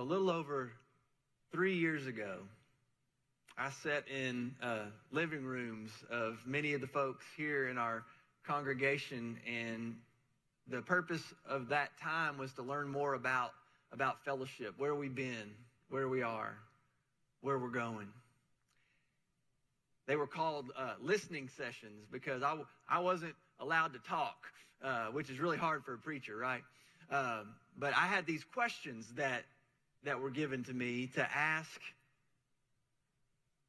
A little over three years ago, I sat in uh, living rooms of many of the folks here in our congregation, and the purpose of that time was to learn more about, about fellowship, where we've been, where we are, where we're going. They were called uh, listening sessions because I, I wasn't allowed to talk, uh, which is really hard for a preacher, right? Um, but I had these questions that, that were given to me to ask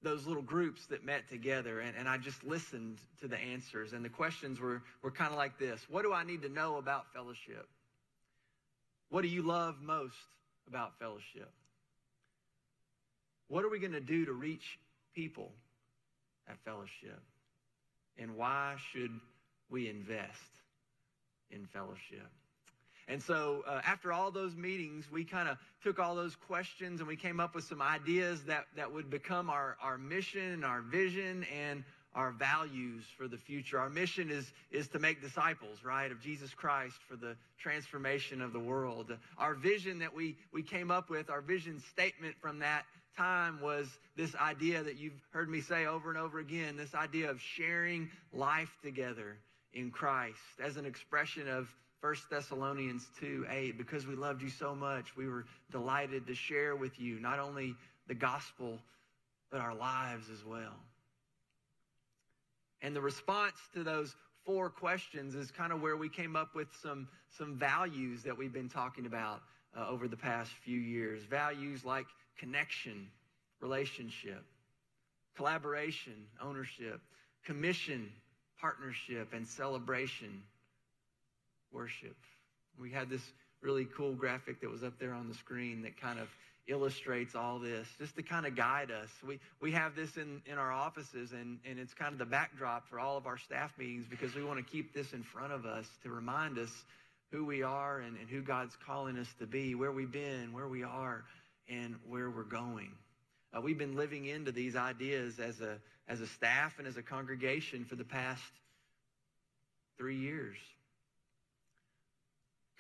those little groups that met together, and, and I just listened to the answers. And the questions were, were kind of like this What do I need to know about fellowship? What do you love most about fellowship? What are we going to do to reach people at fellowship? And why should we invest in fellowship? And so, uh, after all those meetings, we kind of took all those questions and we came up with some ideas that, that would become our, our mission, our vision, and our values for the future. Our mission is, is to make disciples, right, of Jesus Christ for the transformation of the world. Our vision that we, we came up with, our vision statement from that time was this idea that you've heard me say over and over again this idea of sharing life together in Christ as an expression of 1 Thessalonians 2 8. Because we loved you so much, we were delighted to share with you not only the gospel, but our lives as well. And the response to those four questions is kind of where we came up with some, some values that we've been talking about uh, over the past few years. Values like connection, relationship, collaboration, ownership, commission, partnership, and celebration, worship. We had this really cool graphic that was up there on the screen that kind of illustrates all this just to kind of guide us. We, we have this in, in our offices, and, and it's kind of the backdrop for all of our staff meetings because we want to keep this in front of us to remind us who we are and, and who God's calling us to be, where we've been, where we are, and where we're going. Uh, we've been living into these ideas as a, as a staff and as a congregation for the past three years.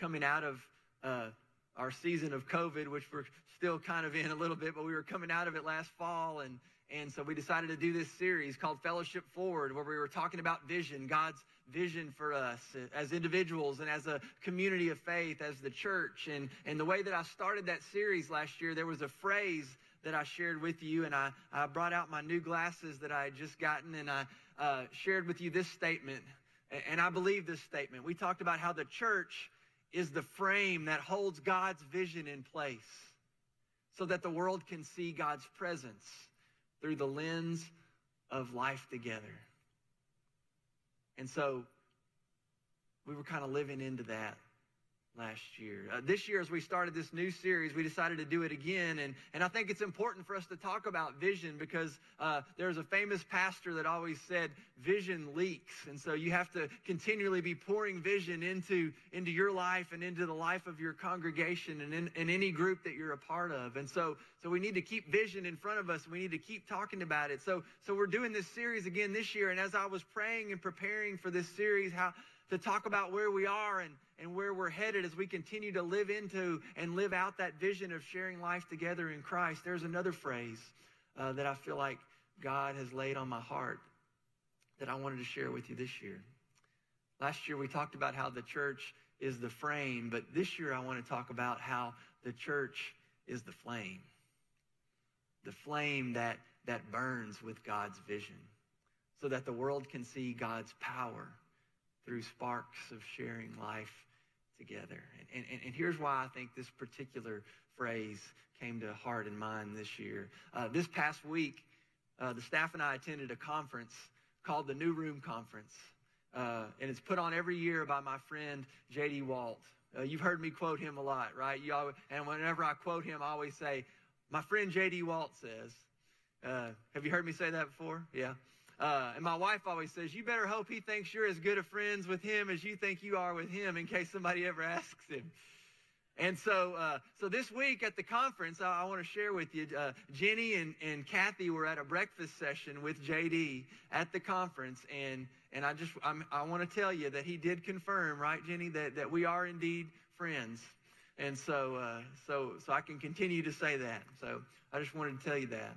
Coming out of uh, our season of COVID, which we're still kind of in a little bit, but we were coming out of it last fall. And, and so we decided to do this series called Fellowship Forward, where we were talking about vision, God's vision for us as individuals and as a community of faith, as the church. And, and the way that I started that series last year, there was a phrase that I shared with you, and I, I brought out my new glasses that I had just gotten, and I uh, shared with you this statement. And I believe this statement. We talked about how the church is the frame that holds God's vision in place so that the world can see God's presence through the lens of life together. And so we were kind of living into that last year. Uh, this year, as we started this new series, we decided to do it again. And, and I think it's important for us to talk about vision because uh, there's a famous pastor that always said, vision leaks. And so you have to continually be pouring vision into, into your life and into the life of your congregation and in, in any group that you're a part of. And so, so we need to keep vision in front of us. We need to keep talking about it. So, so we're doing this series again this year. And as I was praying and preparing for this series, how to talk about where we are and, and where we're headed as we continue to live into and live out that vision of sharing life together in Christ, there's another phrase uh, that I feel like God has laid on my heart that I wanted to share with you this year. Last year we talked about how the church is the frame, but this year I want to talk about how the church is the flame. The flame that, that burns with God's vision so that the world can see God's power through sparks of sharing life together. And, and, and here's why I think this particular phrase came to heart and mind this year. Uh, this past week, uh, the staff and I attended a conference called the New Room Conference. Uh, and it's put on every year by my friend J.D. Walt. Uh, you've heard me quote him a lot, right? You always, and whenever I quote him, I always say, my friend J.D. Walt says. Uh, have you heard me say that before? Yeah. Uh, and my wife always says, You better hope he thinks you're as good of friends with him as you think you are with him in case somebody ever asks him. And so, uh, so this week at the conference, I, I want to share with you, uh, Jenny and, and Kathy were at a breakfast session with JD at the conference, and and I just I'm, i want to tell you that he did confirm, right, Jenny, that that we are indeed friends. And so, uh, so, so I can continue to say that. So I just wanted to tell you that.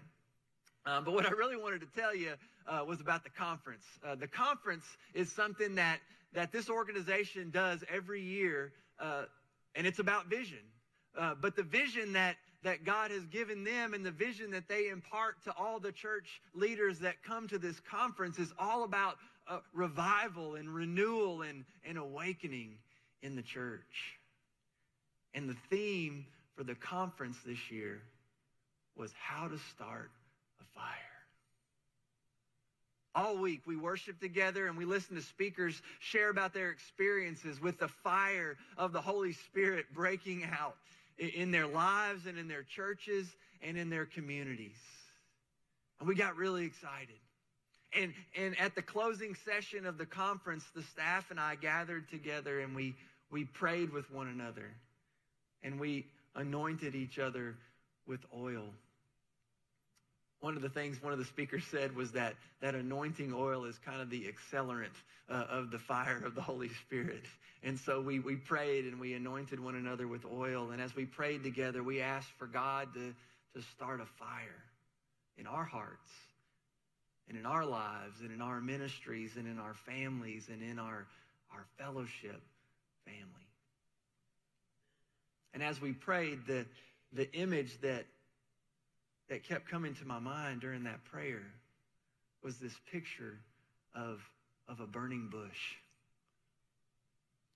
Um, but what I really wanted to tell you uh, was about the conference. Uh, the conference is something that that this organization does every year, uh, and it's about vision. Uh, but the vision that that God has given them and the vision that they impart to all the church leaders that come to this conference is all about uh, revival and renewal and, and awakening in the church. And the theme for the conference this year was how to start a fire. All week we worship together and we listen to speakers share about their experiences with the fire of the Holy Spirit breaking out in their lives and in their churches and in their communities. And we got really excited. And, and at the closing session of the conference, the staff and I gathered together and we, we prayed with one another and we anointed each other with oil. One of the things one of the speakers said was that that anointing oil is kind of the accelerant uh, of the fire of the Holy Spirit. And so we, we prayed and we anointed one another with oil. And as we prayed together, we asked for God to, to start a fire in our hearts and in our lives and in our ministries and in our families and in our, our fellowship family. And as we prayed, the, the image that, that kept coming to my mind during that prayer was this picture of, of a burning bush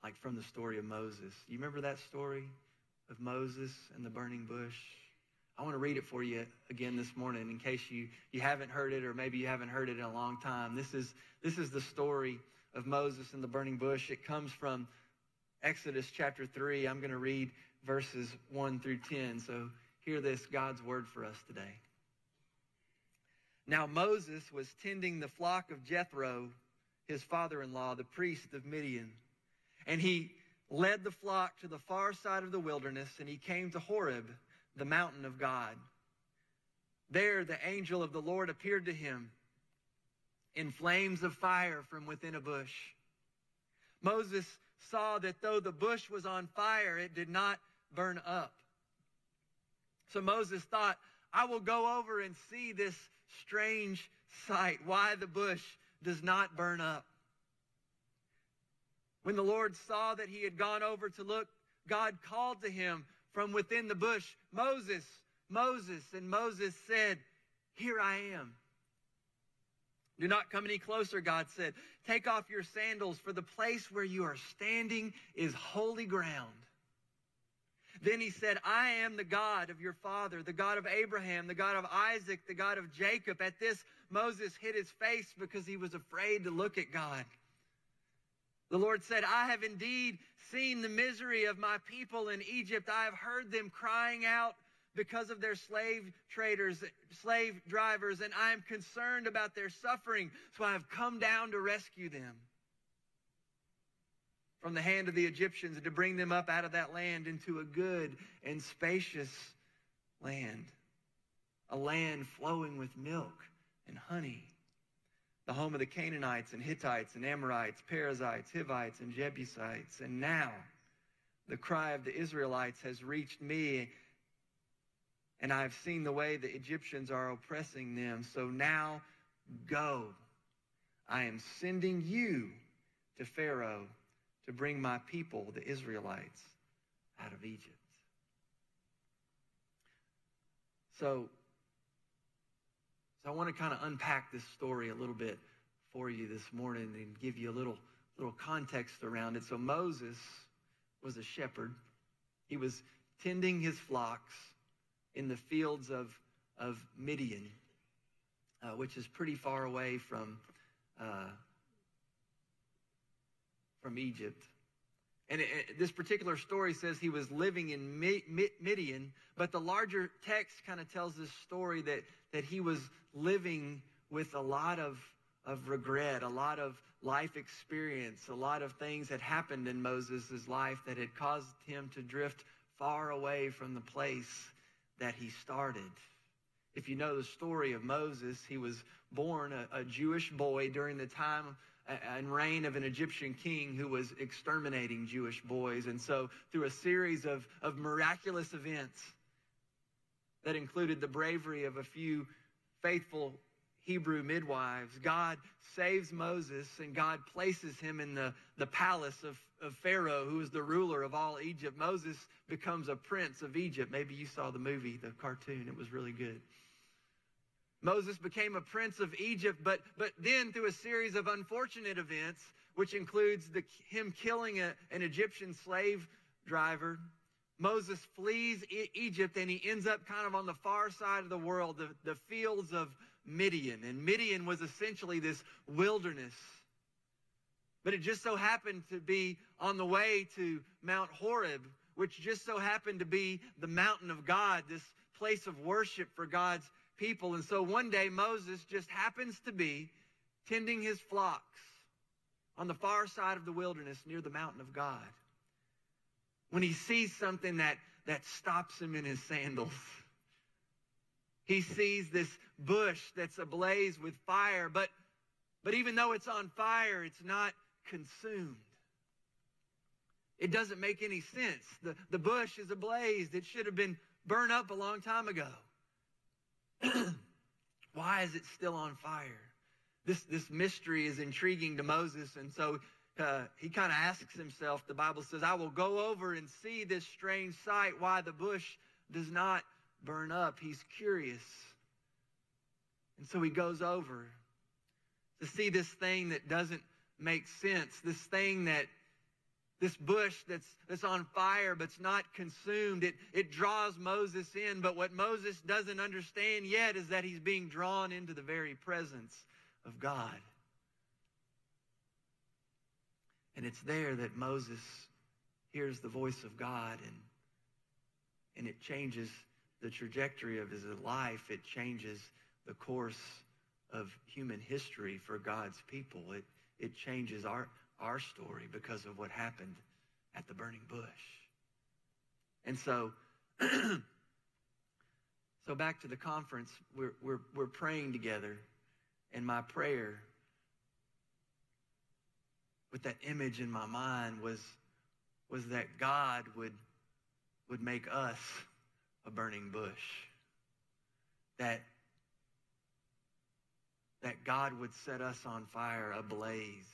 like from the story of Moses. You remember that story of Moses and the burning bush? I want to read it for you again this morning in case you, you haven't heard it or maybe you haven't heard it in a long time. This is, this is the story of Moses and the burning bush. It comes from Exodus chapter 3. I'm going to read verses 1 through 10. So hear this God's word for us today. Now Moses was tending the flock of Jethro, his father in law, the priest of Midian. And he led the flock to the far side of the wilderness, and he came to Horeb, the mountain of God. There the angel of the Lord appeared to him in flames of fire from within a bush. Moses saw that though the bush was on fire, it did not burn up. So Moses thought, I will go over and see this strange sight, why the bush does not burn up. When the Lord saw that he had gone over to look, God called to him from within the bush, Moses, Moses. And Moses said, Here I am. Do not come any closer, God said. Take off your sandals, for the place where you are standing is holy ground. Then he said, I am the God of your father, the God of Abraham, the God of Isaac, the God of Jacob. At this, Moses hid his face because he was afraid to look at God. The Lord said, I have indeed seen the misery of my people in Egypt. I have heard them crying out because of their slave traders, slave drivers, and I am concerned about their suffering. So I have come down to rescue them from the hand of the Egyptians and to bring them up out of that land into a good and spacious land, a land flowing with milk and honey the home of the Canaanites and Hittites and Amorites, Perizzites, Hivites, and Jebusites. And now the cry of the Israelites has reached me, and I've seen the way the Egyptians are oppressing them. So now go. I am sending you to Pharaoh to bring my people, the Israelites, out of Egypt. So so I want to kind of unpack this story a little bit for you this morning and give you a little little context around it. So Moses was a shepherd. He was tending his flocks in the fields of, of Midian, uh, which is pretty far away from, uh, from Egypt. And it, it, this particular story says he was living in Midian, but the larger text kind of tells this story that, that he was living with a lot of, of regret, a lot of life experience, a lot of things that happened in Moses' life that had caused him to drift far away from the place that he started. If you know the story of Moses, he was born a, a Jewish boy during the time and reign of an Egyptian king who was exterminating Jewish boys. And so, through a series of, of miraculous events that included the bravery of a few faithful Hebrew midwives, God saves Moses and God places him in the, the palace of, of Pharaoh, who is the ruler of all Egypt. Moses becomes a prince of Egypt. Maybe you saw the movie, the cartoon, it was really good. Moses became a prince of Egypt, but, but then through a series of unfortunate events, which includes the, him killing a, an Egyptian slave driver, Moses flees e- Egypt and he ends up kind of on the far side of the world, the, the fields of Midian. And Midian was essentially this wilderness. But it just so happened to be on the way to Mount Horeb, which just so happened to be the mountain of God, this place of worship for God's people. And so one day Moses just happens to be tending his flocks on the far side of the wilderness near the mountain of God. When he sees something that, that stops him in his sandals. He sees this bush that's ablaze with fire, but, but even though it's on fire, it's not consumed. It doesn't make any sense. The, the bush is ablaze. It should have been burned up a long time ago. Why is it still on fire? This, this mystery is intriguing to Moses, and so uh, he kind of asks himself, the Bible says, I will go over and see this strange sight, why the bush does not burn up. He's curious. And so he goes over to see this thing that doesn't make sense, this thing that this bush that's, that's on fire but's not consumed. It, it draws Moses in, but what Moses doesn't understand yet is that he's being drawn into the very presence of God. And it's there that Moses hears the voice of God and, and it changes the trajectory of his life. It changes the course of human history for God's people. It, it changes our, our story because of what happened at the burning bush. And so, so back to the conference, we're, we're, we're praying together. And my prayer with that image in my mind was, was that God would, would make us a burning bush. That, that God would set us on fire, ablaze.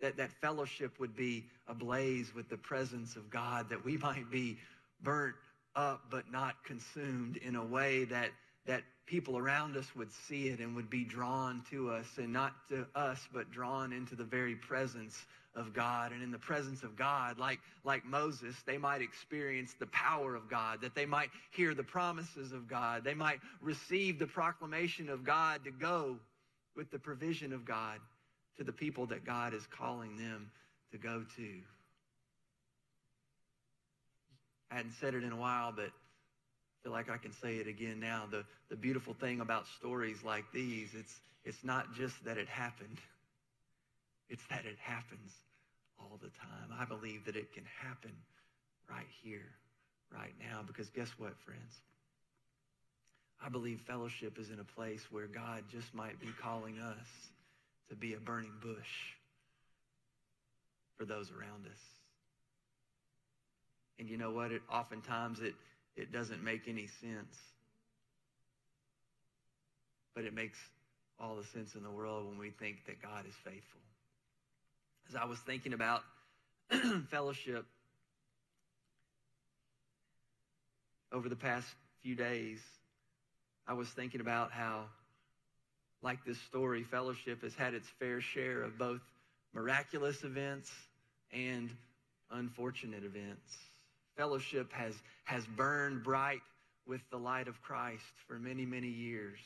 That, that fellowship would be ablaze with the presence of God, that we might be burnt up but not consumed in a way that, that people around us would see it and would be drawn to us, and not to us, but drawn into the very presence of God. And in the presence of God, like, like Moses, they might experience the power of God, that they might hear the promises of God. They might receive the proclamation of God to go with the provision of God to the people that God is calling them to go to. I hadn't said it in a while, but I feel like I can say it again now. The, the beautiful thing about stories like these, it's, it's not just that it happened. It's that it happens all the time. I believe that it can happen right here, right now, because guess what, friends? I believe fellowship is in a place where God just might be calling us to be a burning bush for those around us. And you know what? It oftentimes it, it doesn't make any sense. But it makes all the sense in the world when we think that God is faithful. As I was thinking about fellowship over the past few days, I was thinking about how, like this story, fellowship has had its fair share of both miraculous events and unfortunate events. Fellowship has, has burned bright with the light of Christ for many, many years.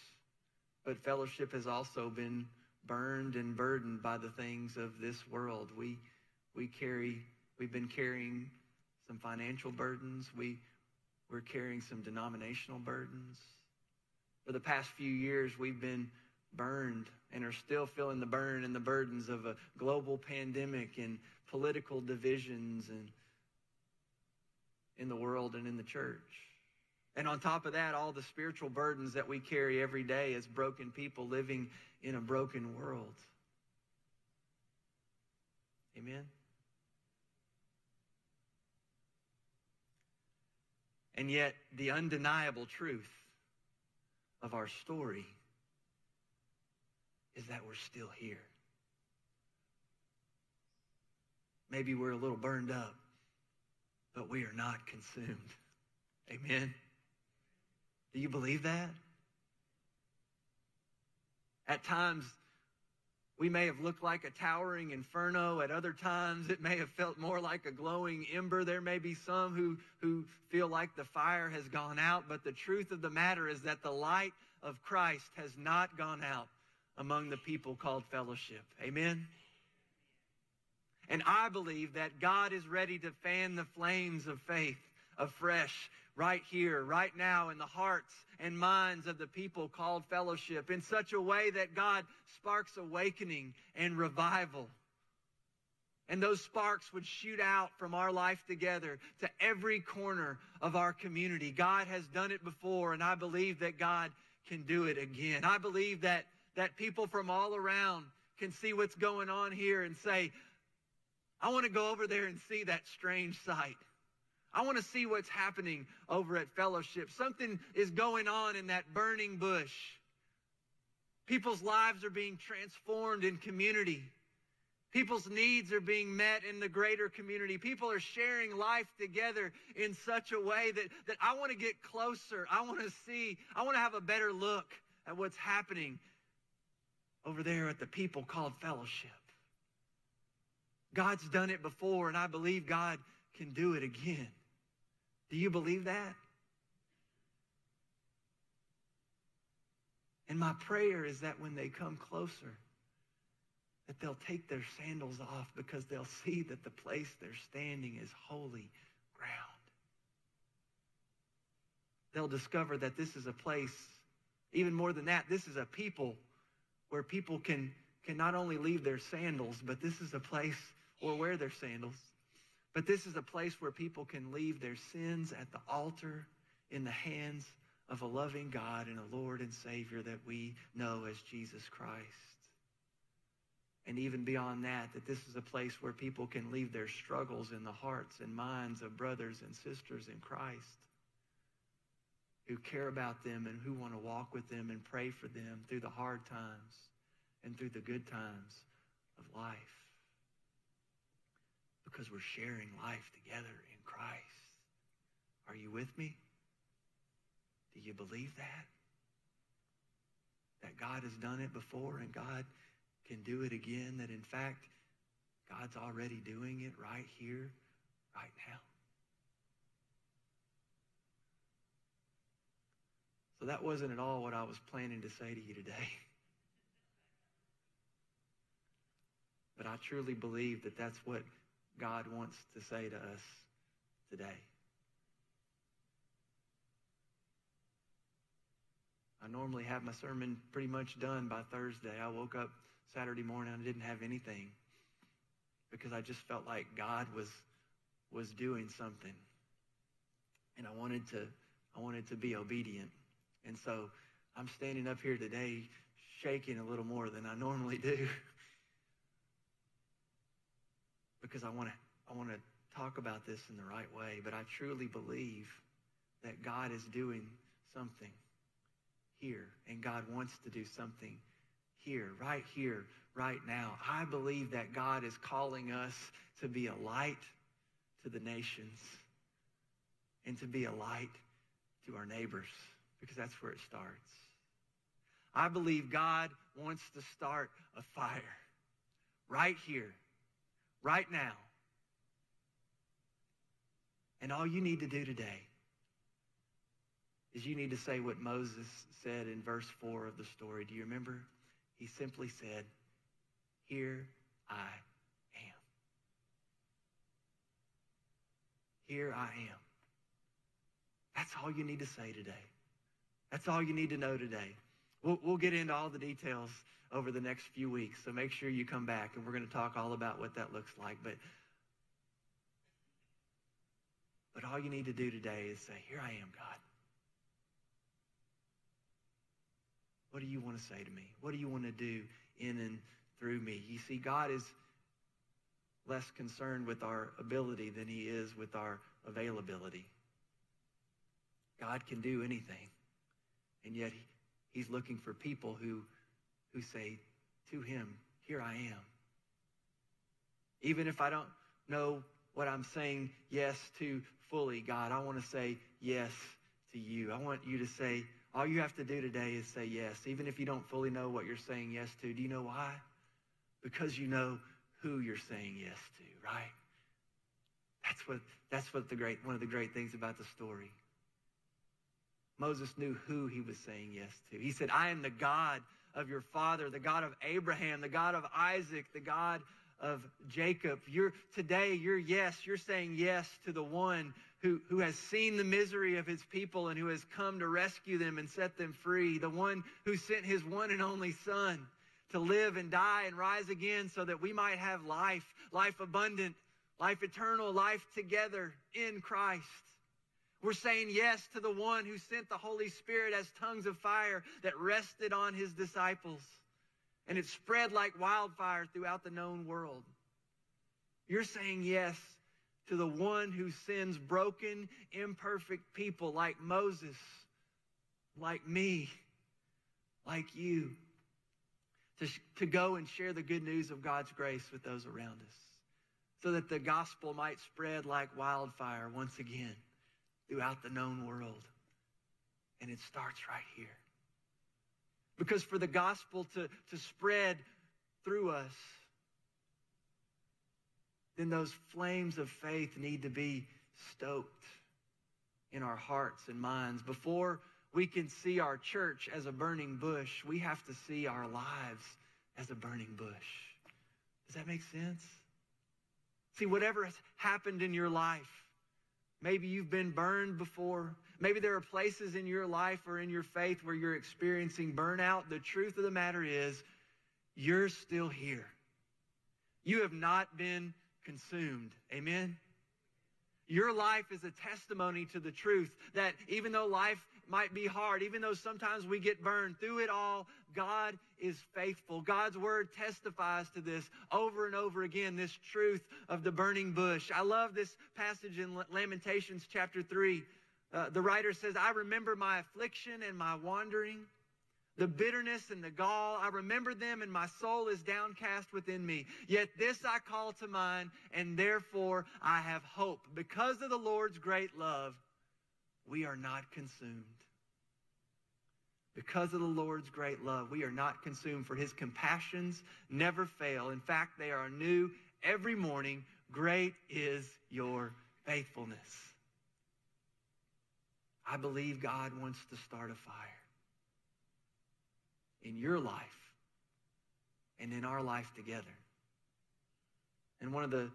But fellowship has also been burned and burdened by the things of this world. We, we carry, we've been carrying some financial burdens. We, we're carrying some denominational burdens. For the past few years, we've been burned and are still feeling the burn and the burdens of a global pandemic and political divisions and in the world and in the church. And on top of that, all the spiritual burdens that we carry every day as broken people living in a broken world. Amen? And yet, the undeniable truth of our story is that we're still here. Maybe we're a little burned up, but we are not consumed. Amen. Do you believe that? At times, we may have looked like a towering inferno. At other times, it may have felt more like a glowing ember. There may be some who, who feel like the fire has gone out, but the truth of the matter is that the light of Christ has not gone out among the people called fellowship. Amen? And I believe that God is ready to fan the flames of faith afresh right here, right now, in the hearts and minds of the people called fellowship in such a way that God sparks awakening and revival. And those sparks would shoot out from our life together to every corner of our community. God has done it before, and I believe that God can do it again. I believe that, that people from all around can see what's going on here and say, I want to go over there and see that strange sight. I want to see what's happening over at fellowship. Something is going on in that burning bush. People's lives are being transformed in community. People's needs are being met in the greater community. People are sharing life together in such a way that, that I want to get closer. I want to see, I want to have a better look at what's happening over there at the people called fellowship. God's done it before, and I believe God can do it again. Do you believe that? And my prayer is that when they come closer, that they'll take their sandals off because they'll see that the place they're standing is holy ground. They'll discover that this is a place, even more than that, this is a people where people can, can not only leave their sandals, but this is a place or wear their sandals but this is a place where people can leave their sins at the altar in the hands of a loving God and a Lord and Savior that we know as Jesus Christ. And even beyond that, that this is a place where people can leave their struggles in the hearts and minds of brothers and sisters in Christ who care about them and who want to walk with them and pray for them through the hard times and through the good times of life because we're sharing life together in Christ. Are you with me? Do you believe that? That God has done it before and God can do it again? That in fact, God's already doing it right here, right now? So that wasn't at all what I was planning to say to you today. But I truly believe that that's what God wants to say to us today. I normally have my sermon pretty much done by Thursday. I woke up Saturday morning and I didn't have anything because I just felt like God was was doing something. And I wanted to I wanted to be obedient. And so I'm standing up here today shaking a little more than I normally do. because I want to I want to talk about this in the right way, but I truly believe that God is doing something here and God wants to do something here, right here, right now. I believe that God is calling us to be a light to the nations and to be a light to our neighbors because that's where it starts. I believe God wants to start a fire right here right now. And all you need to do today is you need to say what Moses said in verse 4 of the story. Do you remember? He simply said, Here I am. Here I am. That's all you need to say today. That's all you need to know today. We'll, we'll get into all the details over the next few weeks. So make sure you come back and we're going to talk all about what that looks like. But but all you need to do today is say, Here I am, God. What do you want to say to me? What do you want to do in and through me? You see, God is less concerned with our ability than he is with our availability. God can do anything. And yet he's looking for people who, who say to him, Here I am. Even if I don't know what I'm saying yes to fully, God, I want to say yes to you. I want you to say, all you have to do today is say yes, even if you don't fully know what you're saying yes to. Do you know why? Because you know who you're saying yes to, right? That's what, that's what the great, one of the great things about the story. Moses knew who he was saying yes to. He said, I am the God of your father, the God of Abraham, the God of Isaac, the God of Jacob. You're today, you're yes, you're saying yes to the one who, who has seen the misery of his people and who has come to rescue them and set them free, the one who sent his one and only son to live and die and rise again so that we might have life, life abundant, life eternal, life together in Christ. We're saying yes to the one who sent the Holy Spirit as tongues of fire that rested on his disciples. And it spread like wildfire throughout the known world. You're saying yes to the one who sends broken, imperfect people like Moses, like me, like you, to, to go and share the good news of God's grace with those around us so that the gospel might spread like wildfire once again throughout the known world. And it starts right here. Because for the gospel to, to spread through us, then those flames of faith need to be stoked in our hearts and minds. Before we can see our church as a burning bush, we have to see our lives as a burning bush. Does that make sense? See, whatever has happened in your life, maybe you've been burned before. Maybe there are places in your life or in your faith where you're experiencing burnout. The truth of the matter is, you're still here. You have not been consumed. Amen? Your life is a testimony to the truth that even though life might be hard, even though sometimes we get burned, through it all, God is faithful. God's word testifies to this over and over again, this truth of the burning bush. I love this passage in Lamentations chapter 3. Uh, the writer says, I remember my affliction and my wandering the bitterness and the gall. I remember them, and my soul is downcast within me. Yet this I call to mind, and therefore I have hope. Because of the Lord's great love, we are not consumed. Because of the Lord's great love, we are not consumed, for his compassions never fail. In fact, they are new every morning. Great is your faithfulness. I believe God wants to start a fire in your life and in our life together. And one of the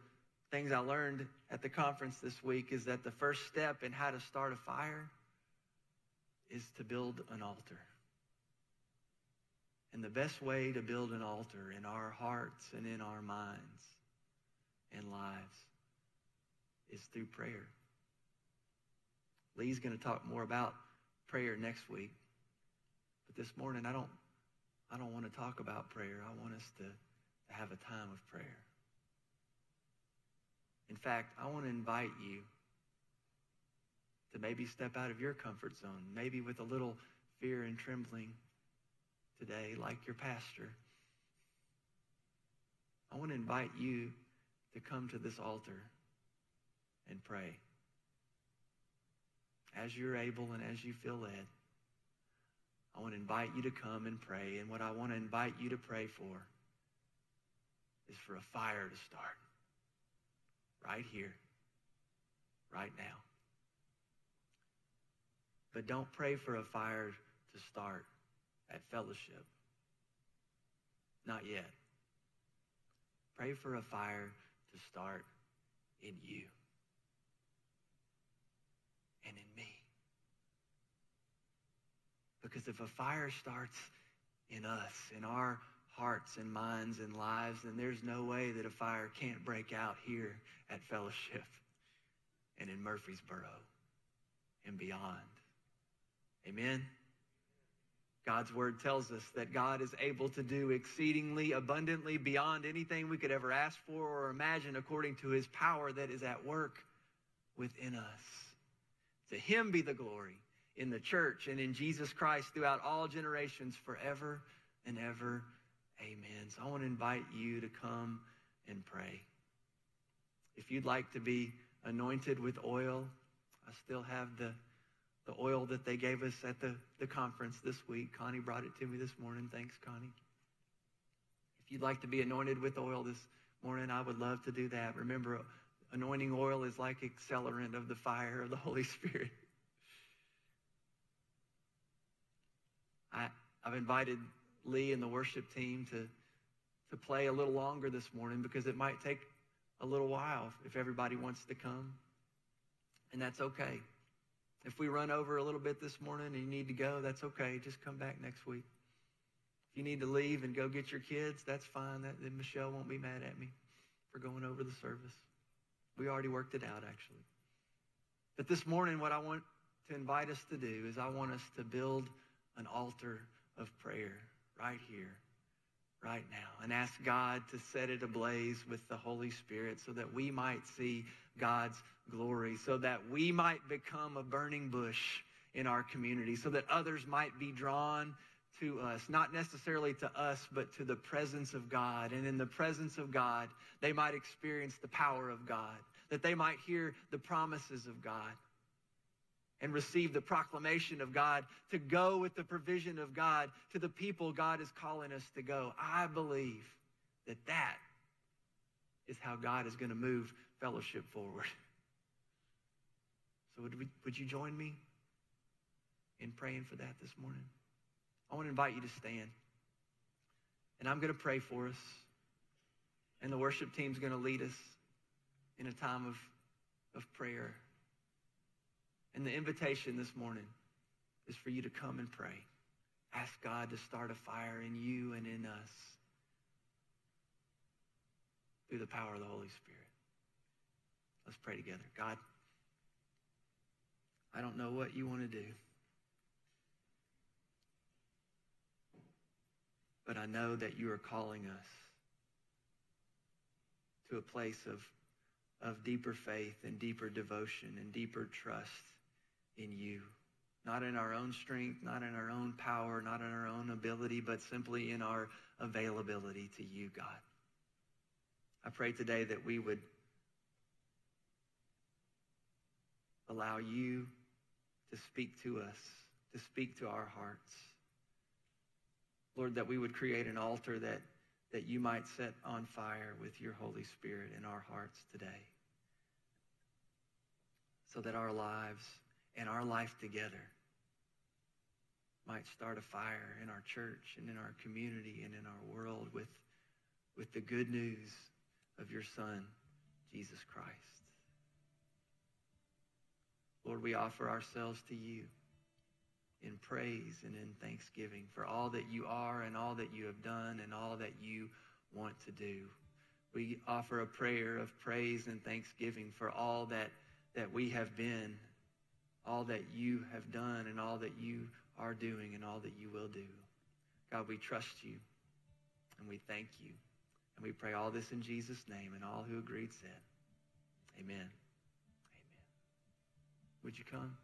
things I learned at the conference this week is that the first step in how to start a fire is to build an altar. And the best way to build an altar in our hearts and in our minds and lives is through prayer. Lee's going to talk more about prayer next week. But this morning, I don't I don't want to talk about prayer. I want us to, to have a time of prayer. In fact, I want to invite you to maybe step out of your comfort zone, maybe with a little fear and trembling today, like your pastor. I want to invite you to come to this altar and pray as you're able and as you feel led. I want to invite you to come and pray. And what I want to invite you to pray for is for a fire to start right here, right now. But don't pray for a fire to start at fellowship. Not yet. Pray for a fire to start in you and in me. Because if a fire starts in us, in our hearts and minds and lives, then there's no way that a fire can't break out here at Fellowship and in Murfreesboro and beyond. Amen? God's word tells us that God is able to do exceedingly abundantly beyond anything we could ever ask for or imagine according to his power that is at work within us. To him be the glory in the church and in Jesus Christ throughout all generations forever and ever. Amen. So I want to invite you to come and pray. If you'd like to be anointed with oil, I still have the the oil that they gave us at the, the conference this week. Connie brought it to me this morning. Thanks, Connie. If you'd like to be anointed with oil this morning, I would love to do that. Remember, anointing oil is like accelerant of the fire of the Holy Spirit. I, I've invited Lee and the worship team to, to play a little longer this morning because it might take a little while if everybody wants to come. And that's okay. If we run over a little bit this morning and you need to go, that's okay. Just come back next week. If you need to leave and go get your kids, that's fine. That, then Michelle won't be mad at me for going over the service. We already worked it out, actually. But this morning, what I want to invite us to do is I want us to build an altar of prayer right here, right now, and ask God to set it ablaze with the Holy Spirit so that we might see God's glory, so that we might become a burning bush in our community, so that others might be drawn to us, not necessarily to us, but to the presence of God. And in the presence of God, they might experience the power of God, that they might hear the promises of God and receive the proclamation of God to go with the provision of God to the people God is calling us to go. I believe that that is how God is going to move fellowship forward. So, would, we, would you join me in praying for that this morning? I want to invite you to stand. And I'm going to pray for us. And the worship team's going to lead us in a time of, of prayer. And the invitation this morning is for you to come and pray. Ask God to start a fire in you and in us through the power of the Holy Spirit. Let's pray together. God, I don't know what you want to do. But I know that you are calling us to a place of, of deeper faith and deeper devotion and deeper trust in you. Not in our own strength, not in our own power, not in our own ability, but simply in our availability to you, God. I pray today that we would allow you to speak to us, to speak to our hearts. Lord, that we would create an altar that, that you might set on fire with your Holy Spirit in our hearts today. So that our lives and our life together might start a fire in our church and in our community and in our world with, with the good news of your Son, Jesus Christ. Lord, we offer ourselves to you in praise and in thanksgiving for all that you are and all that you have done and all that you want to do. We offer a prayer of praise and thanksgiving for all that, that we have been, all that you have done, and all that you are doing, and all that you will do. God, we trust you and we thank you. And we pray all this in Jesus' name, and all who agreed said, Amen. Amen. Would you come?